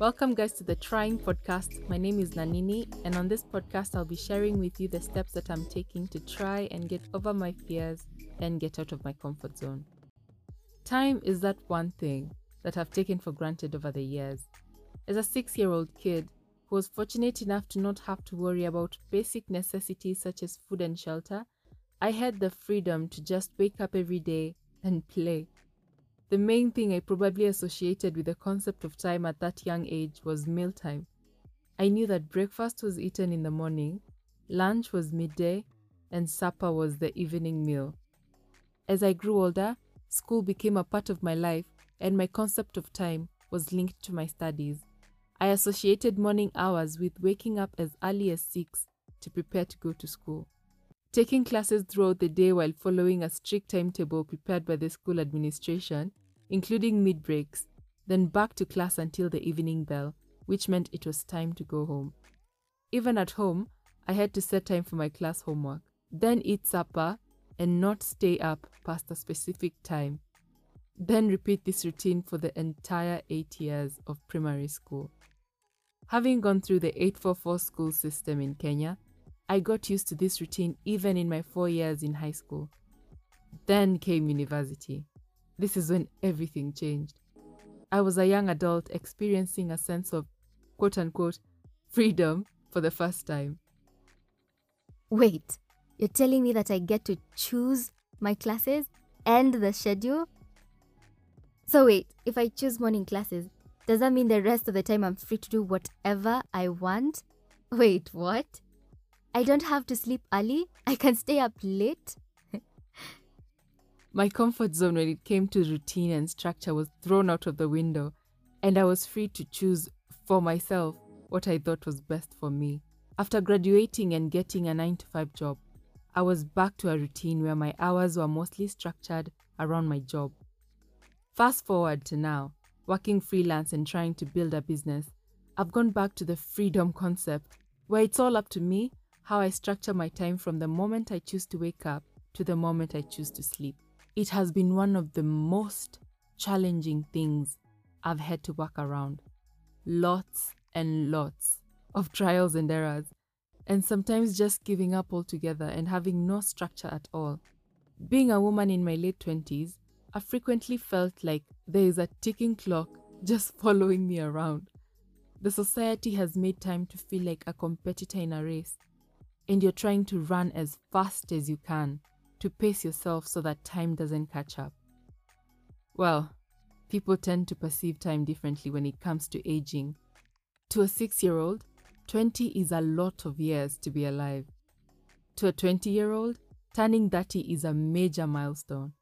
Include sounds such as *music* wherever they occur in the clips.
Welcome, guys, to the Trying Podcast. My name is Nanini, and on this podcast, I'll be sharing with you the steps that I'm taking to try and get over my fears and get out of my comfort zone. Time is that one thing that I've taken for granted over the years. As a six year old kid who was fortunate enough to not have to worry about basic necessities such as food and shelter, I had the freedom to just wake up every day and play. The main thing I probably associated with the concept of time at that young age was mealtime. I knew that breakfast was eaten in the morning, lunch was midday, and supper was the evening meal. As I grew older, school became a part of my life, and my concept of time was linked to my studies. I associated morning hours with waking up as early as 6 to prepare to go to school. Taking classes throughout the day while following a strict timetable prepared by the school administration, including mid breaks, then back to class until the evening bell, which meant it was time to go home. Even at home, I had to set time for my class homework, then eat supper and not stay up past a specific time. Then repeat this routine for the entire eight years of primary school. Having gone through the 844 school system in Kenya, I got used to this routine even in my four years in high school. Then came university. This is when everything changed. I was a young adult experiencing a sense of quote unquote freedom for the first time. Wait, you're telling me that I get to choose my classes and the schedule? So, wait, if I choose morning classes, does that mean the rest of the time I'm free to do whatever I want? Wait, what? I don't have to sleep early. I can stay up late. My comfort zone when it came to routine and structure was thrown out of the window, and I was free to choose for myself what I thought was best for me. After graduating and getting a 9 to 5 job, I was back to a routine where my hours were mostly structured around my job. Fast forward to now, working freelance and trying to build a business, I've gone back to the freedom concept where it's all up to me how I structure my time from the moment I choose to wake up to the moment I choose to sleep. It has been one of the most challenging things I've had to work around. Lots and lots of trials and errors, and sometimes just giving up altogether and having no structure at all. Being a woman in my late 20s, I frequently felt like there is a ticking clock just *laughs* following me around. The society has made time to feel like a competitor in a race and you're trying to run as fast as you can to pace yourself so that time doesn't catch up. Well, people tend to perceive time differently when it comes to aging. To a six year old, 20 is a lot of years to be alive. To a 20 year old, turning 30 is a major milestone.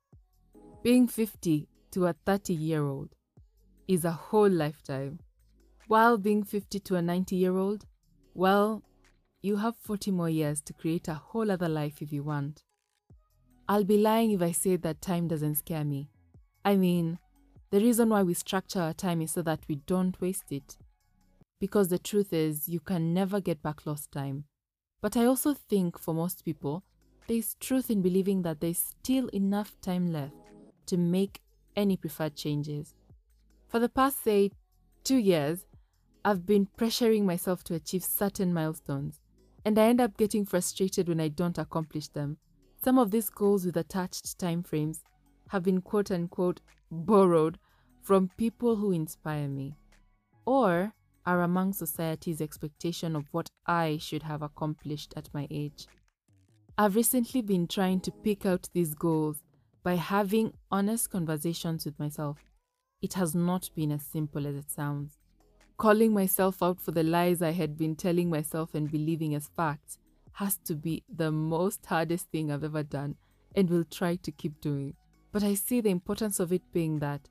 Being 50 to a 30 year old is a whole lifetime. While being 50 to a 90 year old, well, you have 40 more years to create a whole other life if you want. I'll be lying if I say that time doesn't scare me. I mean, the reason why we structure our time is so that we don't waste it. Because the truth is, you can never get back lost time. But I also think for most people, there's truth in believing that there's still enough time left to make any preferred changes. For the past, say, two years, I've been pressuring myself to achieve certain milestones and I end up getting frustrated when I don't accomplish them. Some of these goals with attached timeframes have been quote unquote borrowed from people who inspire me or are among society's expectation of what I should have accomplished at my age. I've recently been trying to pick out these goals by having honest conversations with myself. It has not been as simple as it sounds calling myself out for the lies I had been telling myself and believing as facts has to be the most hardest thing I've ever done and will try to keep doing. But I see the importance of it being that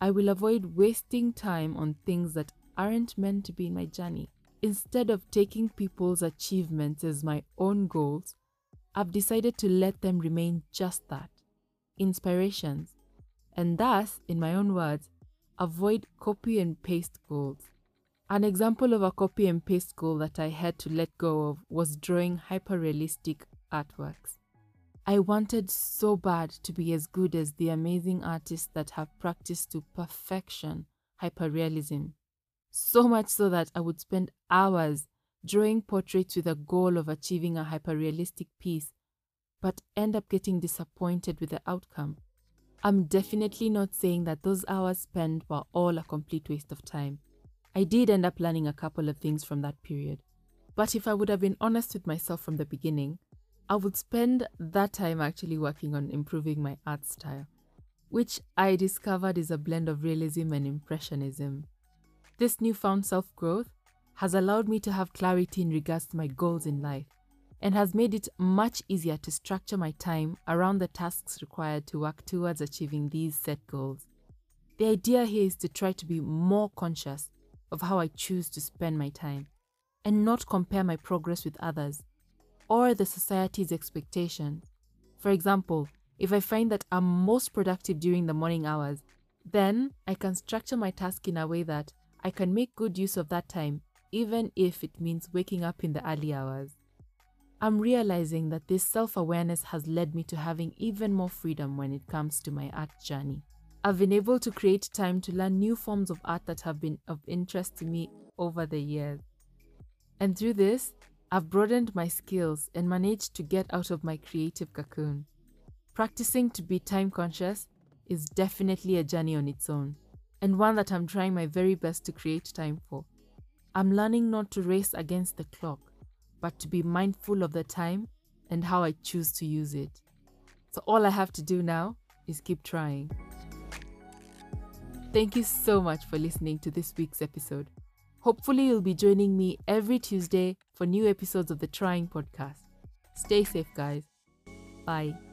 I will avoid wasting time on things that aren't meant to be in my journey. Instead of taking people's achievements as my own goals, I've decided to let them remain just that inspirations, and thus, in my own words, avoid copy and paste goals. An example of a copy and paste goal that I had to let go of was drawing hyper-realistic artworks. I wanted so bad to be as good as the amazing artists that have practiced to perfection hyperrealism. so much so that I would spend hours drawing portraits with a goal of achieving a hyperrealistic piece, but end up getting disappointed with the outcome. I'm definitely not saying that those hours spent were all a complete waste of time. I did end up learning a couple of things from that period. But if I would have been honest with myself from the beginning, I would spend that time actually working on improving my art style, which I discovered is a blend of realism and impressionism. This newfound self growth has allowed me to have clarity in regards to my goals in life and has made it much easier to structure my time around the tasks required to work towards achieving these set goals. The idea here is to try to be more conscious of how I choose to spend my time and not compare my progress with others or the society's expectations. For example, if I find that I'm most productive during the morning hours, then I can structure my task in a way that I can make good use of that time, even if it means waking up in the early hours. I'm realizing that this self awareness has led me to having even more freedom when it comes to my art journey. I've been able to create time to learn new forms of art that have been of interest to me over the years. And through this, I've broadened my skills and managed to get out of my creative cocoon. Practicing to be time conscious is definitely a journey on its own, and one that I'm trying my very best to create time for. I'm learning not to race against the clock, but to be mindful of the time and how I choose to use it. So all I have to do now is keep trying. Thank you so much for listening to this week's episode. Hopefully, you'll be joining me every Tuesday for new episodes of the Trying Podcast. Stay safe, guys. Bye.